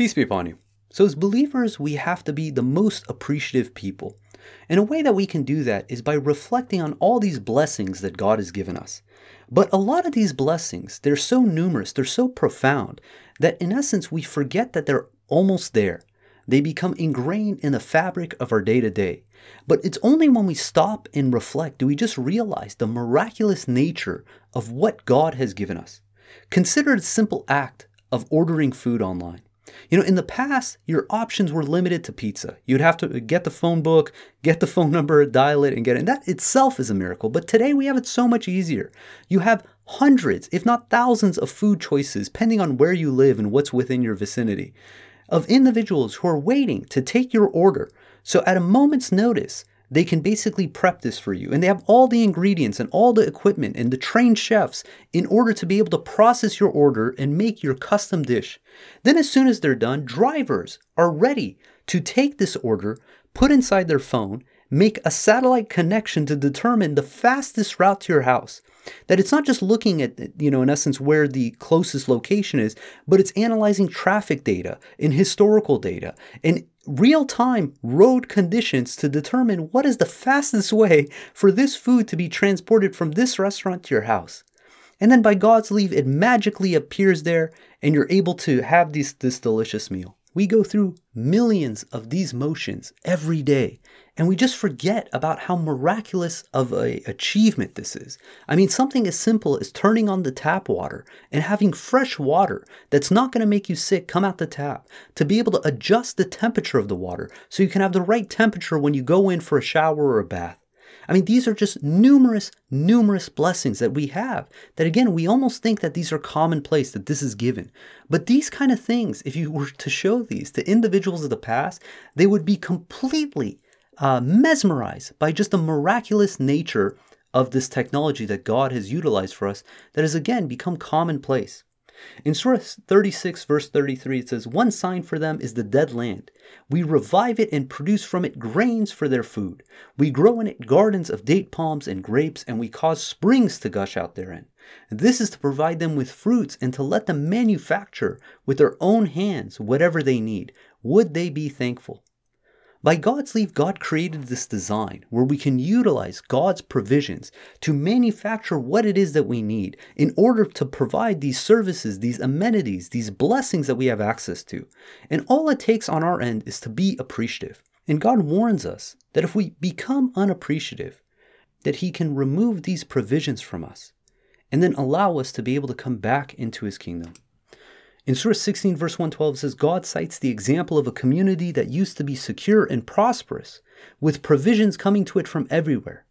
Peace be upon you. So, as believers, we have to be the most appreciative people. And a way that we can do that is by reflecting on all these blessings that God has given us. But a lot of these blessings, they're so numerous, they're so profound, that in essence, we forget that they're almost there. They become ingrained in the fabric of our day to day. But it's only when we stop and reflect do we just realize the miraculous nature of what God has given us. Consider the simple act of ordering food online. You know, in the past, your options were limited to pizza. You'd have to get the phone book, get the phone number, dial it, and get it. And that itself is a miracle. But today we have it so much easier. You have hundreds, if not thousands, of food choices, depending on where you live and what's within your vicinity, of individuals who are waiting to take your order. So at a moment's notice, they can basically prep this for you. And they have all the ingredients and all the equipment and the trained chefs in order to be able to process your order and make your custom dish. Then, as soon as they're done, drivers are ready to take this order, put inside their phone, make a satellite connection to determine the fastest route to your house. That it's not just looking at, you know, in essence, where the closest location is, but it's analyzing traffic data and historical data and real time road conditions to determine what is the fastest way for this food to be transported from this restaurant to your house. And then by God's leave, it magically appears there and you're able to have this, this delicious meal. We go through millions of these motions every day, and we just forget about how miraculous of a achievement this is. I mean, something as simple as turning on the tap water and having fresh water that's not going to make you sick come out the tap, to be able to adjust the temperature of the water so you can have the right temperature when you go in for a shower or a bath. I mean, these are just numerous, numerous blessings that we have. That again, we almost think that these are commonplace, that this is given. But these kind of things, if you were to show these to individuals of the past, they would be completely uh, mesmerized by just the miraculous nature of this technology that God has utilized for us that has again become commonplace. In Surah 36, verse 33, it says, One sign for them is the dead land. We revive it and produce from it grains for their food. We grow in it gardens of date palms and grapes, and we cause springs to gush out therein. This is to provide them with fruits and to let them manufacture with their own hands whatever they need. Would they be thankful? By God's leave, God created this design where we can utilize God's provisions to manufacture what it is that we need in order to provide these services, these amenities, these blessings that we have access to. And all it takes on our end is to be appreciative. And God warns us that if we become unappreciative, that He can remove these provisions from us and then allow us to be able to come back into His kingdom. In Surah 16, verse 112 it says, God cites the example of a community that used to be secure and prosperous, with provisions coming to it from everywhere.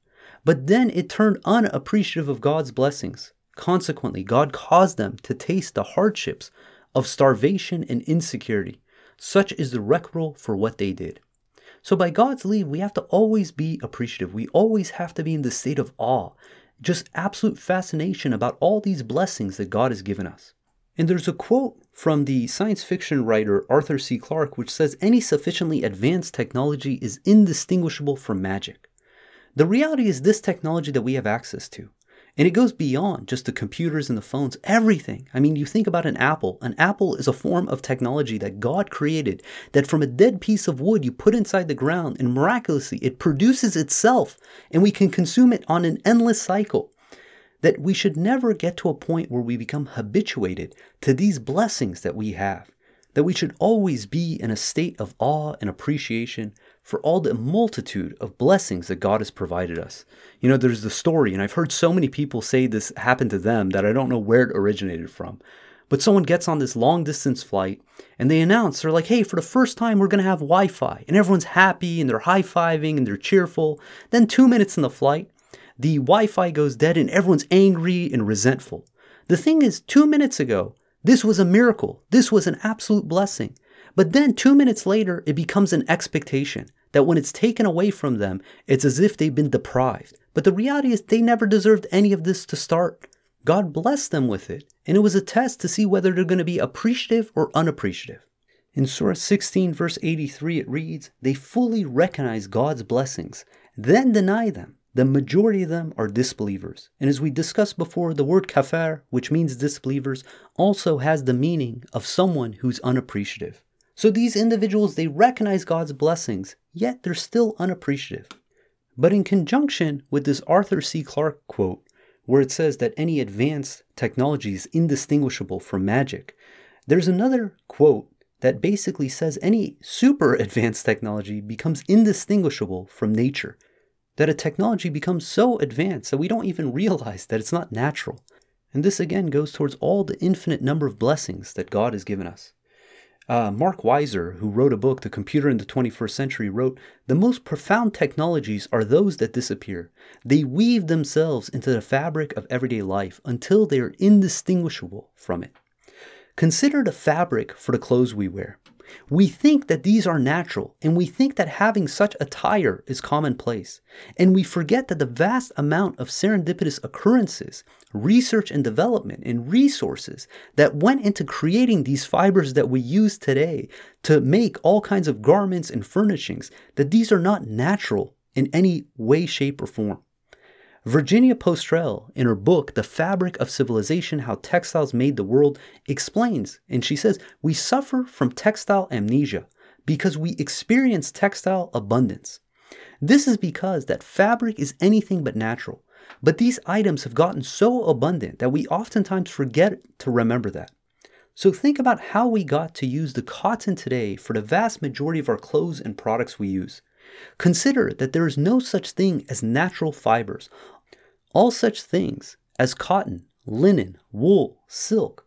But then it turned unappreciative of God's blessings. Consequently, God caused them to taste the hardships of starvation and insecurity. Such is the record for what they did. So, by God's leave, we have to always be appreciative. We always have to be in the state of awe, just absolute fascination about all these blessings that God has given us. And there's a quote from the science fiction writer Arthur C. Clarke which says any sufficiently advanced technology is indistinguishable from magic. The reality is this technology that we have access to. And it goes beyond just the computers and the phones, everything. I mean, you think about an apple. An apple is a form of technology that God created, that from a dead piece of wood you put inside the ground, and miraculously it produces itself, and we can consume it on an endless cycle that we should never get to a point where we become habituated to these blessings that we have, that we should always be in a state of awe and appreciation for all the multitude of blessings that God has provided us. You know, there's the story, and I've heard so many people say this happened to them that I don't know where it originated from. But someone gets on this long distance flight and they announce, they're like, hey, for the first time, we're going to have Wi Fi. And everyone's happy and they're high fiving and they're cheerful. Then, two minutes in the flight, the Wi Fi goes dead and everyone's angry and resentful. The thing is, two minutes ago, this was a miracle. This was an absolute blessing. But then, two minutes later, it becomes an expectation that when it's taken away from them, it's as if they've been deprived. But the reality is, they never deserved any of this to start. God blessed them with it, and it was a test to see whether they're going to be appreciative or unappreciative. In Surah 16, verse 83, it reads, They fully recognize God's blessings, then deny them. The majority of them are disbelievers. And as we discussed before, the word kafir, which means disbelievers, also has the meaning of someone who's unappreciative. So these individuals, they recognize God's blessings, yet they're still unappreciative. But in conjunction with this Arthur C. Clarke quote, where it says that any advanced technology is indistinguishable from magic, there's another quote that basically says any super advanced technology becomes indistinguishable from nature. That a technology becomes so advanced that we don't even realize that it's not natural. And this again goes towards all the infinite number of blessings that God has given us. Uh, Mark Weiser, who wrote a book, The Computer in the 21st Century, wrote The most profound technologies are those that disappear. They weave themselves into the fabric of everyday life until they are indistinguishable from it. Consider the fabric for the clothes we wear. We think that these are natural, and we think that having such attire is commonplace. And we forget that the vast amount of serendipitous occurrences, research and development, and resources that went into creating these fibers that we use today to make all kinds of garments and furnishings, that these are not natural in any way, shape, or form. Virginia Postrel, in her book, The Fabric of Civilization How Textiles Made the World, explains, and she says, We suffer from textile amnesia because we experience textile abundance. This is because that fabric is anything but natural, but these items have gotten so abundant that we oftentimes forget to remember that. So think about how we got to use the cotton today for the vast majority of our clothes and products we use. Consider that there is no such thing as natural fibers. All such things as cotton, linen, wool, silk,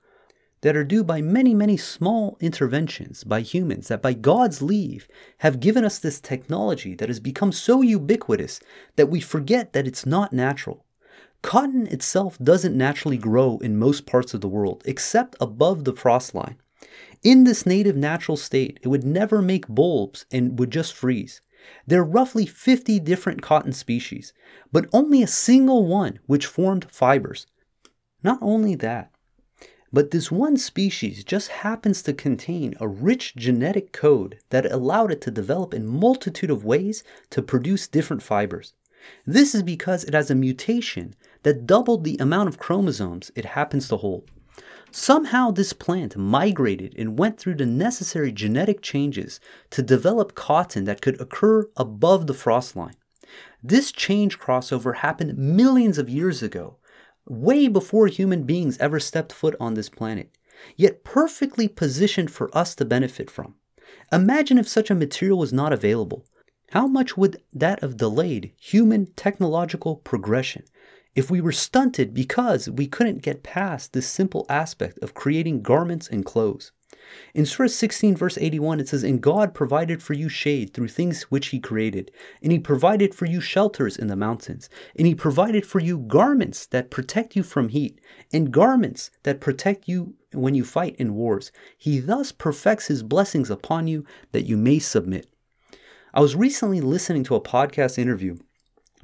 that are due by many, many small interventions by humans that, by God's leave, have given us this technology that has become so ubiquitous that we forget that it's not natural. Cotton itself doesn't naturally grow in most parts of the world except above the frost line. In this native natural state, it would never make bulbs and would just freeze. There are roughly 50 different cotton species, but only a single one which formed fibers. Not only that, but this one species just happens to contain a rich genetic code that allowed it to develop in multitude of ways to produce different fibers. This is because it has a mutation that doubled the amount of chromosomes it happens to hold. Somehow, this plant migrated and went through the necessary genetic changes to develop cotton that could occur above the frost line. This change crossover happened millions of years ago, way before human beings ever stepped foot on this planet, yet perfectly positioned for us to benefit from. Imagine if such a material was not available. How much would that have delayed human technological progression? If we were stunted because we couldn't get past this simple aspect of creating garments and clothes. In Surah 16, verse 81, it says, And God provided for you shade through things which He created, and He provided for you shelters in the mountains, and He provided for you garments that protect you from heat, and garments that protect you when you fight in wars. He thus perfects His blessings upon you that you may submit. I was recently listening to a podcast interview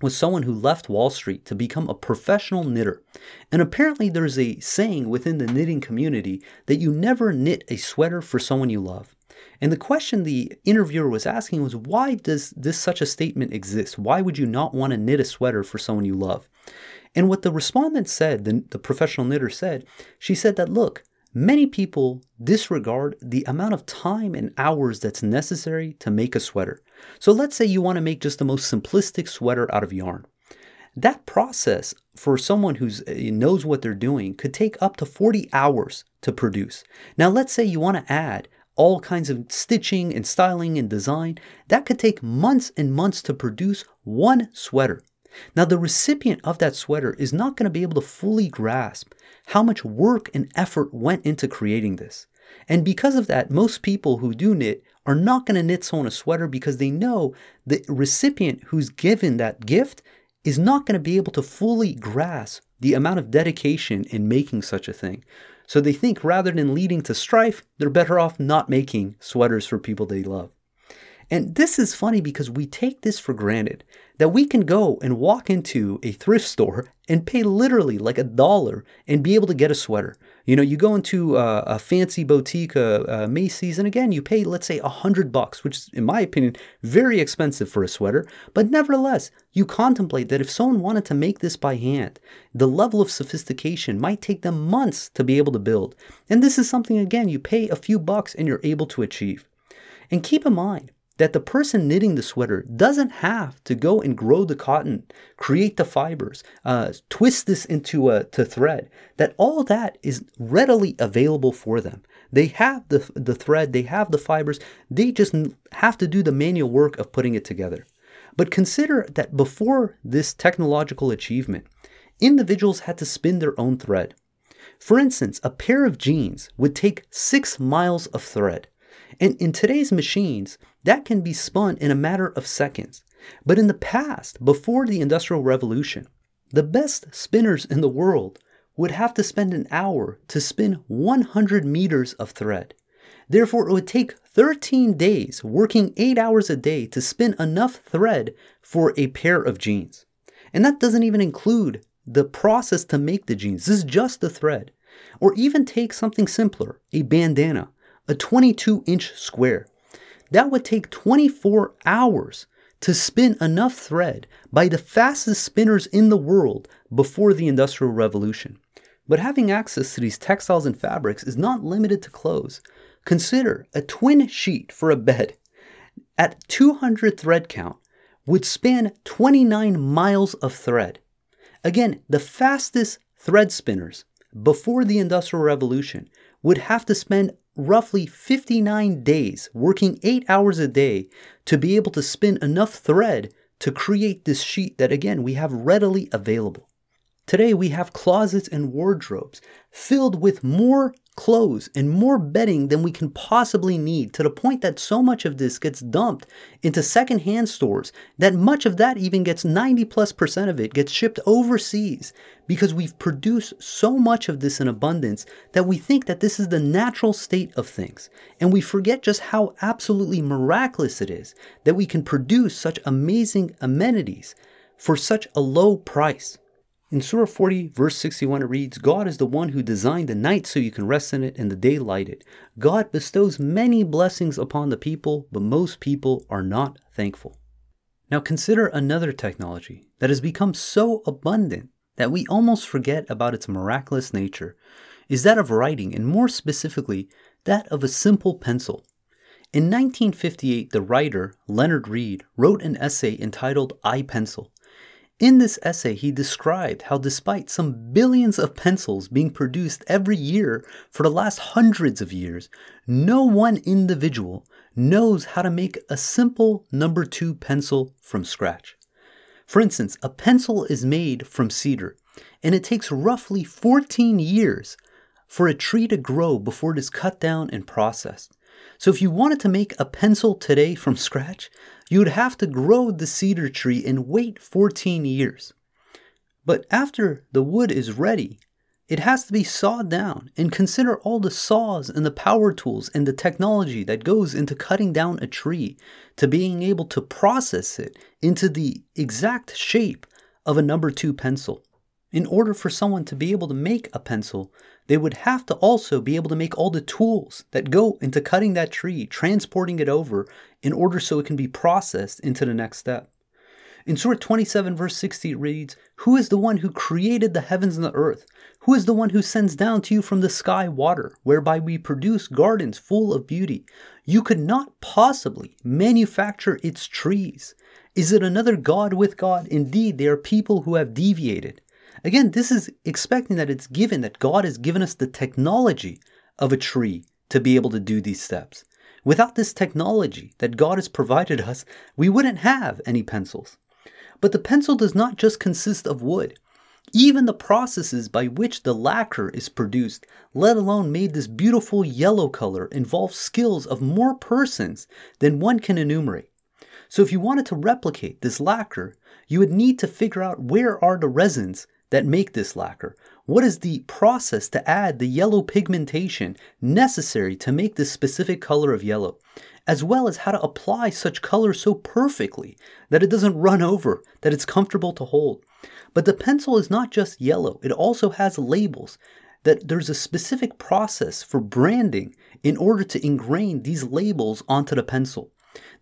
was someone who left Wall Street to become a professional knitter. And apparently, there's a saying within the knitting community that you never knit a sweater for someone you love. And the question the interviewer was asking was why does this such a statement exist? Why would you not want to knit a sweater for someone you love? And what the respondent said, the, the professional knitter said, she said that look, Many people disregard the amount of time and hours that's necessary to make a sweater. So let's say you want to make just the most simplistic sweater out of yarn. That process for someone who eh, knows what they're doing could take up to 40 hours to produce. Now let's say you want to add all kinds of stitching and styling and design. That could take months and months to produce one sweater. Now, the recipient of that sweater is not going to be able to fully grasp how much work and effort went into creating this. And because of that, most people who do knit are not going to knit someone a sweater because they know the recipient who's given that gift is not going to be able to fully grasp the amount of dedication in making such a thing. So they think rather than leading to strife, they're better off not making sweaters for people they love. And this is funny because we take this for granted that we can go and walk into a thrift store and pay literally like a dollar and be able to get a sweater. You know, you go into uh, a fancy boutique, uh, uh, Macy's, and again, you pay, let's say, a hundred bucks, which is, in my opinion, very expensive for a sweater. But nevertheless, you contemplate that if someone wanted to make this by hand, the level of sophistication might take them months to be able to build. And this is something, again, you pay a few bucks and you're able to achieve. And keep in mind that the person knitting the sweater doesn't have to go and grow the cotton, create the fibers, uh, twist this into a to thread. That all that is readily available for them. They have the the thread, they have the fibers. They just have to do the manual work of putting it together. But consider that before this technological achievement, individuals had to spin their own thread. For instance, a pair of jeans would take six miles of thread. And in today's machines, that can be spun in a matter of seconds. But in the past, before the Industrial Revolution, the best spinners in the world would have to spend an hour to spin 100 meters of thread. Therefore, it would take 13 days, working 8 hours a day, to spin enough thread for a pair of jeans. And that doesn't even include the process to make the jeans. This is just the thread. Or even take something simpler, a bandana, a 22 inch square. That would take 24 hours to spin enough thread by the fastest spinners in the world before the Industrial Revolution. But having access to these textiles and fabrics is not limited to clothes. Consider a twin sheet for a bed at 200 thread count would span 29 miles of thread. Again, the fastest thread spinners before the Industrial Revolution would have to spend roughly 59 days, working 8 hours a day, to be able to spin enough thread to create this sheet that, again, we have readily available. Today, we have closets and wardrobes filled with more clothes and more bedding than we can possibly need to the point that so much of this gets dumped into secondhand stores that much of that even gets 90 plus percent of it gets shipped overseas because we've produced so much of this in abundance that we think that this is the natural state of things and we forget just how absolutely miraculous it is that we can produce such amazing amenities for such a low price. In Surah 40, verse 61, it reads God is the one who designed the night so you can rest in it and the day lighted. God bestows many blessings upon the people, but most people are not thankful. Now consider another technology that has become so abundant that we almost forget about its miraculous nature is that of writing, and more specifically, that of a simple pencil. In 1958, the writer Leonard Read wrote an essay entitled I Pencil. In this essay, he described how, despite some billions of pencils being produced every year for the last hundreds of years, no one individual knows how to make a simple number two pencil from scratch. For instance, a pencil is made from cedar, and it takes roughly 14 years for a tree to grow before it is cut down and processed. So, if you wanted to make a pencil today from scratch, you would have to grow the cedar tree and wait 14 years. But after the wood is ready, it has to be sawed down and consider all the saws and the power tools and the technology that goes into cutting down a tree to being able to process it into the exact shape of a number two pencil. In order for someone to be able to make a pencil, they would have to also be able to make all the tools that go into cutting that tree, transporting it over in order so it can be processed into the next step. In Surah 27, verse 60, it reads, Who is the one who created the heavens and the earth? Who is the one who sends down to you from the sky water, whereby we produce gardens full of beauty? You could not possibly manufacture its trees. Is it another God with God? Indeed, they are people who have deviated. Again, this is expecting that it's given that God has given us the technology of a tree to be able to do these steps. Without this technology that God has provided us, we wouldn't have any pencils. But the pencil does not just consist of wood. Even the processes by which the lacquer is produced, let alone made this beautiful yellow color, involve skills of more persons than one can enumerate. So if you wanted to replicate this lacquer, you would need to figure out where are the resins that make this lacquer? What is the process to add the yellow pigmentation necessary to make this specific color of yellow? As well as how to apply such color so perfectly that it doesn't run over, that it's comfortable to hold. But the pencil is not just yellow, it also has labels that there's a specific process for branding in order to ingrain these labels onto the pencil.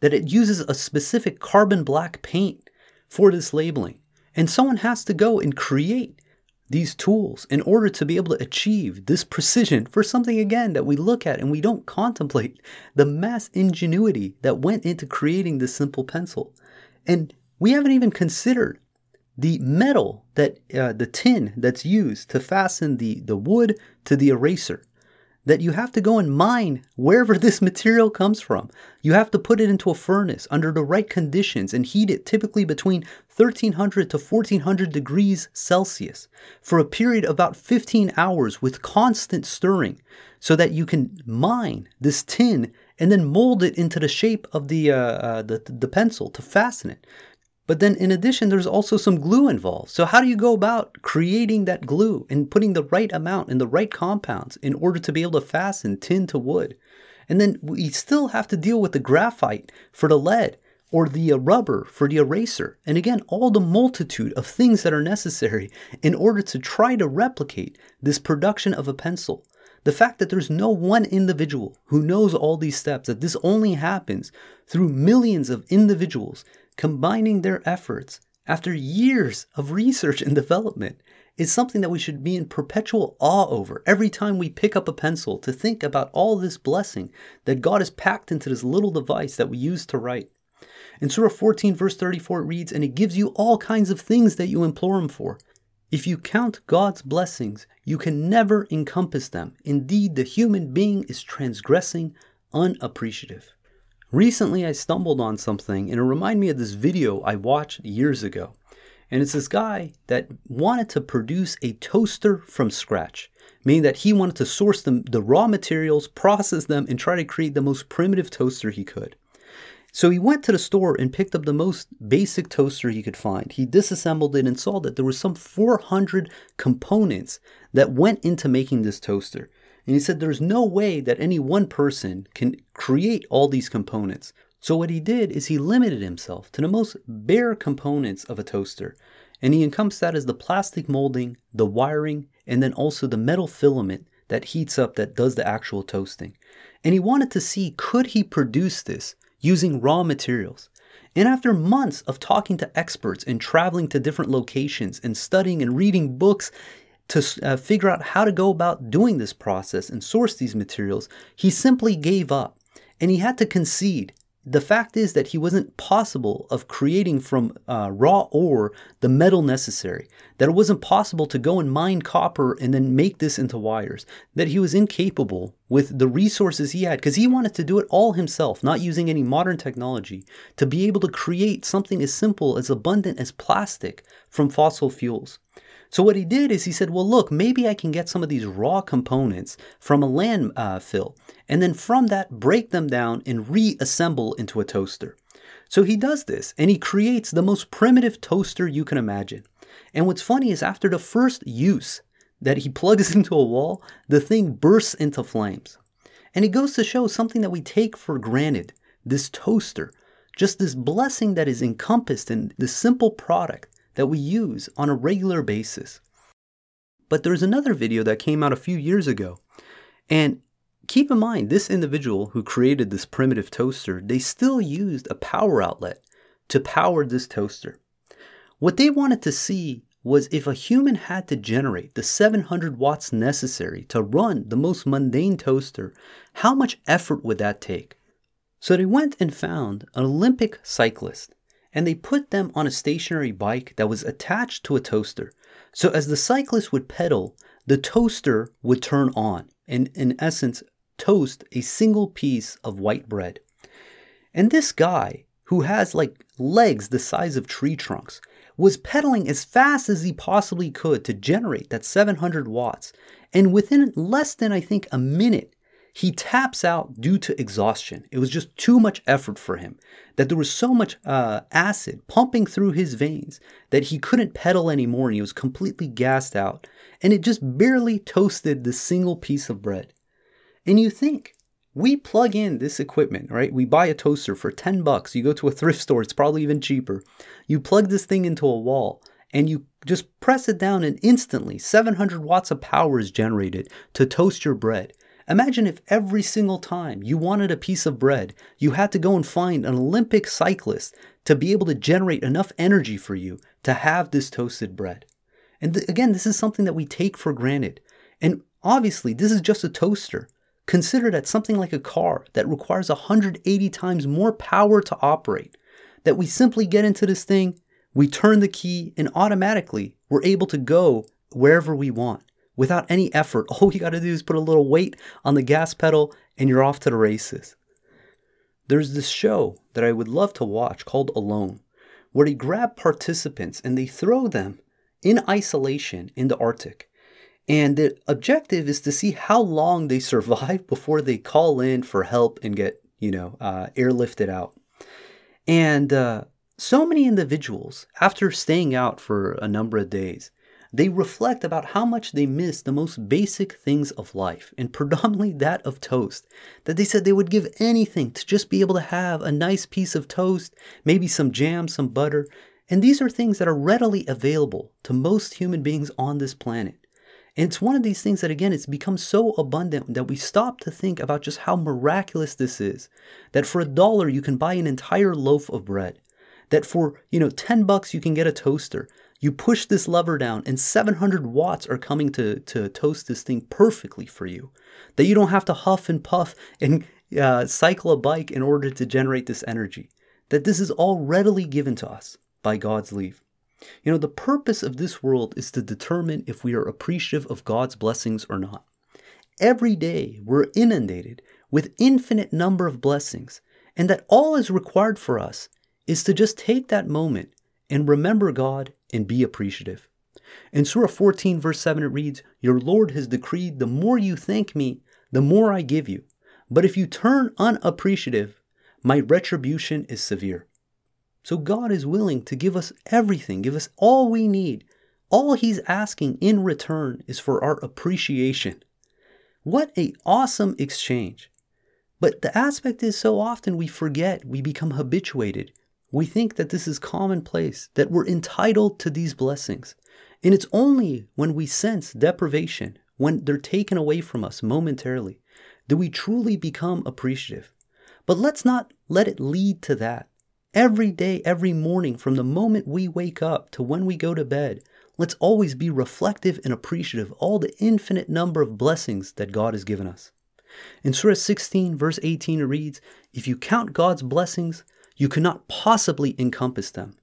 That it uses a specific carbon black paint for this labeling. And someone has to go and create these tools in order to be able to achieve this precision for something again that we look at and we don't contemplate the mass ingenuity that went into creating this simple pencil. And we haven't even considered the metal that uh, the tin that's used to fasten the, the wood to the eraser that you have to go and mine wherever this material comes from. You have to put it into a furnace under the right conditions and heat it typically between 1300 to 1400 degrees Celsius for a period of about 15 hours with constant stirring so that you can mine this tin and then mold it into the shape of the, uh, uh, the, the pencil to fasten it. But then, in addition, there's also some glue involved. So, how do you go about creating that glue and putting the right amount and the right compounds in order to be able to fasten tin to wood? And then we still have to deal with the graphite for the lead or the uh, rubber for the eraser. And again, all the multitude of things that are necessary in order to try to replicate this production of a pencil. The fact that there's no one individual who knows all these steps, that this only happens through millions of individuals combining their efforts after years of research and development is something that we should be in perpetual awe over every time we pick up a pencil to think about all this blessing that God has packed into this little device that we use to write. In Surah 14, verse 34, it reads, And it gives you all kinds of things that you implore Him for. If you count God's blessings, you can never encompass them. Indeed, the human being is transgressing unappreciative. Recently, I stumbled on something and it reminded me of this video I watched years ago. And it's this guy that wanted to produce a toaster from scratch, meaning that he wanted to source the, the raw materials, process them, and try to create the most primitive toaster he could. So he went to the store and picked up the most basic toaster he could find. He disassembled it and saw that there were some 400 components that went into making this toaster. And he said there's no way that any one person can create all these components. So what he did is he limited himself to the most bare components of a toaster. And he encompassed that as the plastic molding, the wiring, and then also the metal filament that heats up that does the actual toasting. And he wanted to see could he produce this using raw materials. And after months of talking to experts and traveling to different locations and studying and reading books, to uh, figure out how to go about doing this process and source these materials, he simply gave up and he had to concede. The fact is that he wasn't possible of creating from uh, raw ore the metal necessary. That it wasn't possible to go and mine copper and then make this into wires. That he was incapable with the resources he had because he wanted to do it all himself, not using any modern technology, to be able to create something as simple as abundant as plastic from fossil fuels. So what he did is he said, well, look, maybe I can get some of these raw components from a landfill, uh, and then from that break them down and reassemble into a toaster. So he does this, and he creates the most primitive toaster you can imagine. And what's funny is after the first use that he plugs into a wall, the thing bursts into flames. And it goes to show something that we take for granted this toaster, just this blessing that is encompassed in this simple product that we use on a regular basis. But there's another video that came out a few years ago. And keep in mind, this individual who created this primitive toaster, they still used a power outlet to power this toaster. What they wanted to see was if a human had to generate the 700 watts necessary to run the most mundane toaster, how much effort would that take? So they went and found an Olympic cyclist and they put them on a stationary bike that was attached to a toaster. So as the cyclist would pedal, the toaster would turn on and, in essence, toast a single piece of white bread. And this guy, who has like legs the size of tree trunks, was pedaling as fast as he possibly could to generate that 700 watts. And within less than, I think, a minute, he taps out due to exhaustion. It was just too much effort for him, that there was so much uh, acid pumping through his veins that he couldn't pedal anymore and he was completely gassed out. And it just barely toasted the single piece of bread. And you think, we plug in this equipment, right? We buy a toaster for 10 bucks. You go to a thrift store, it's probably even cheaper. You plug this thing into a wall and you just press it down, and instantly 700 watts of power is generated to toast your bread. Imagine if every single time you wanted a piece of bread, you had to go and find an Olympic cyclist to be able to generate enough energy for you to have this toasted bread. And th- again, this is something that we take for granted. And obviously, this is just a toaster. Consider that something like a car that requires 180 times more power to operate. That we simply get into this thing, we turn the key, and automatically we're able to go wherever we want without any effort. All you got to do is put a little weight on the gas pedal and you're off to the races. There's this show that I would love to watch called Alone, where they grab participants and they throw them in isolation in the Arctic. And the objective is to see how long they survive before they call in for help and get, you know, uh, airlifted out. And uh, so many individuals, after staying out for a number of days, they reflect about how much they miss the most basic things of life, and predominantly that of toast. That they said they would give anything to just be able to have a nice piece of toast, maybe some jam, some butter. And these are things that are readily available to most human beings on this planet. And it's one of these things that, again, it's become so abundant that we stop to think about just how miraculous this is. That for a dollar, you can buy an entire loaf of bread. That for, you know, 10 bucks, you can get a toaster. You push this lever down, and 700 watts are coming to, to toast this thing perfectly for you. That you don't have to huff and puff and uh, cycle a bike in order to generate this energy. That this is all readily given to us by God's leave. You know, the purpose of this world is to determine if we are appreciative of God's blessings or not. Every day we're inundated with infinite number of blessings, and that all is required for us is to just take that moment and remember God and be appreciative. In Surah 14, verse 7, it reads, Your Lord has decreed, the more you thank me, the more I give you. But if you turn unappreciative, my retribution is severe. So God is willing to give us everything, give us all we need. All He's asking in return is for our appreciation. What a awesome exchange. But the aspect is so often we forget, we become habituated, we think that this is commonplace, that we're entitled to these blessings. And it's only when we sense deprivation, when they're taken away from us momentarily, do we truly become appreciative. But let's not let it lead to that. Every day, every morning, from the moment we wake up to when we go to bed, let's always be reflective and appreciative of all the infinite number of blessings that God has given us. In Surah 16, verse 18, it reads, If you count God's blessings, you cannot possibly encompass them.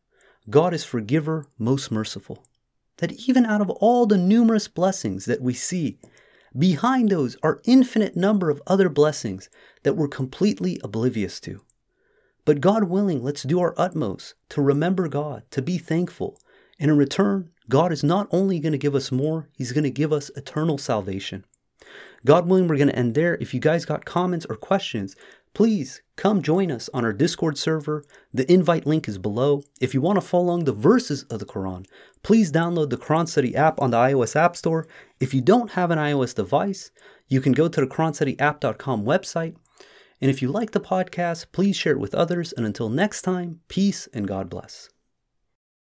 God is forgiver, most merciful. That even out of all the numerous blessings that we see, behind those are infinite number of other blessings that we're completely oblivious to. But God willing, let's do our utmost to remember God, to be thankful. And in return, God is not only going to give us more, He's going to give us eternal salvation. God willing, we're going to end there. If you guys got comments or questions, please come join us on our Discord server. The invite link is below. If you want to follow along the verses of the Quran, please download the Quran Study app on the iOS App Store. If you don't have an iOS device, you can go to the QuranStudyApp.com website. And if you like the podcast, please share it with others. And until next time, peace and God bless.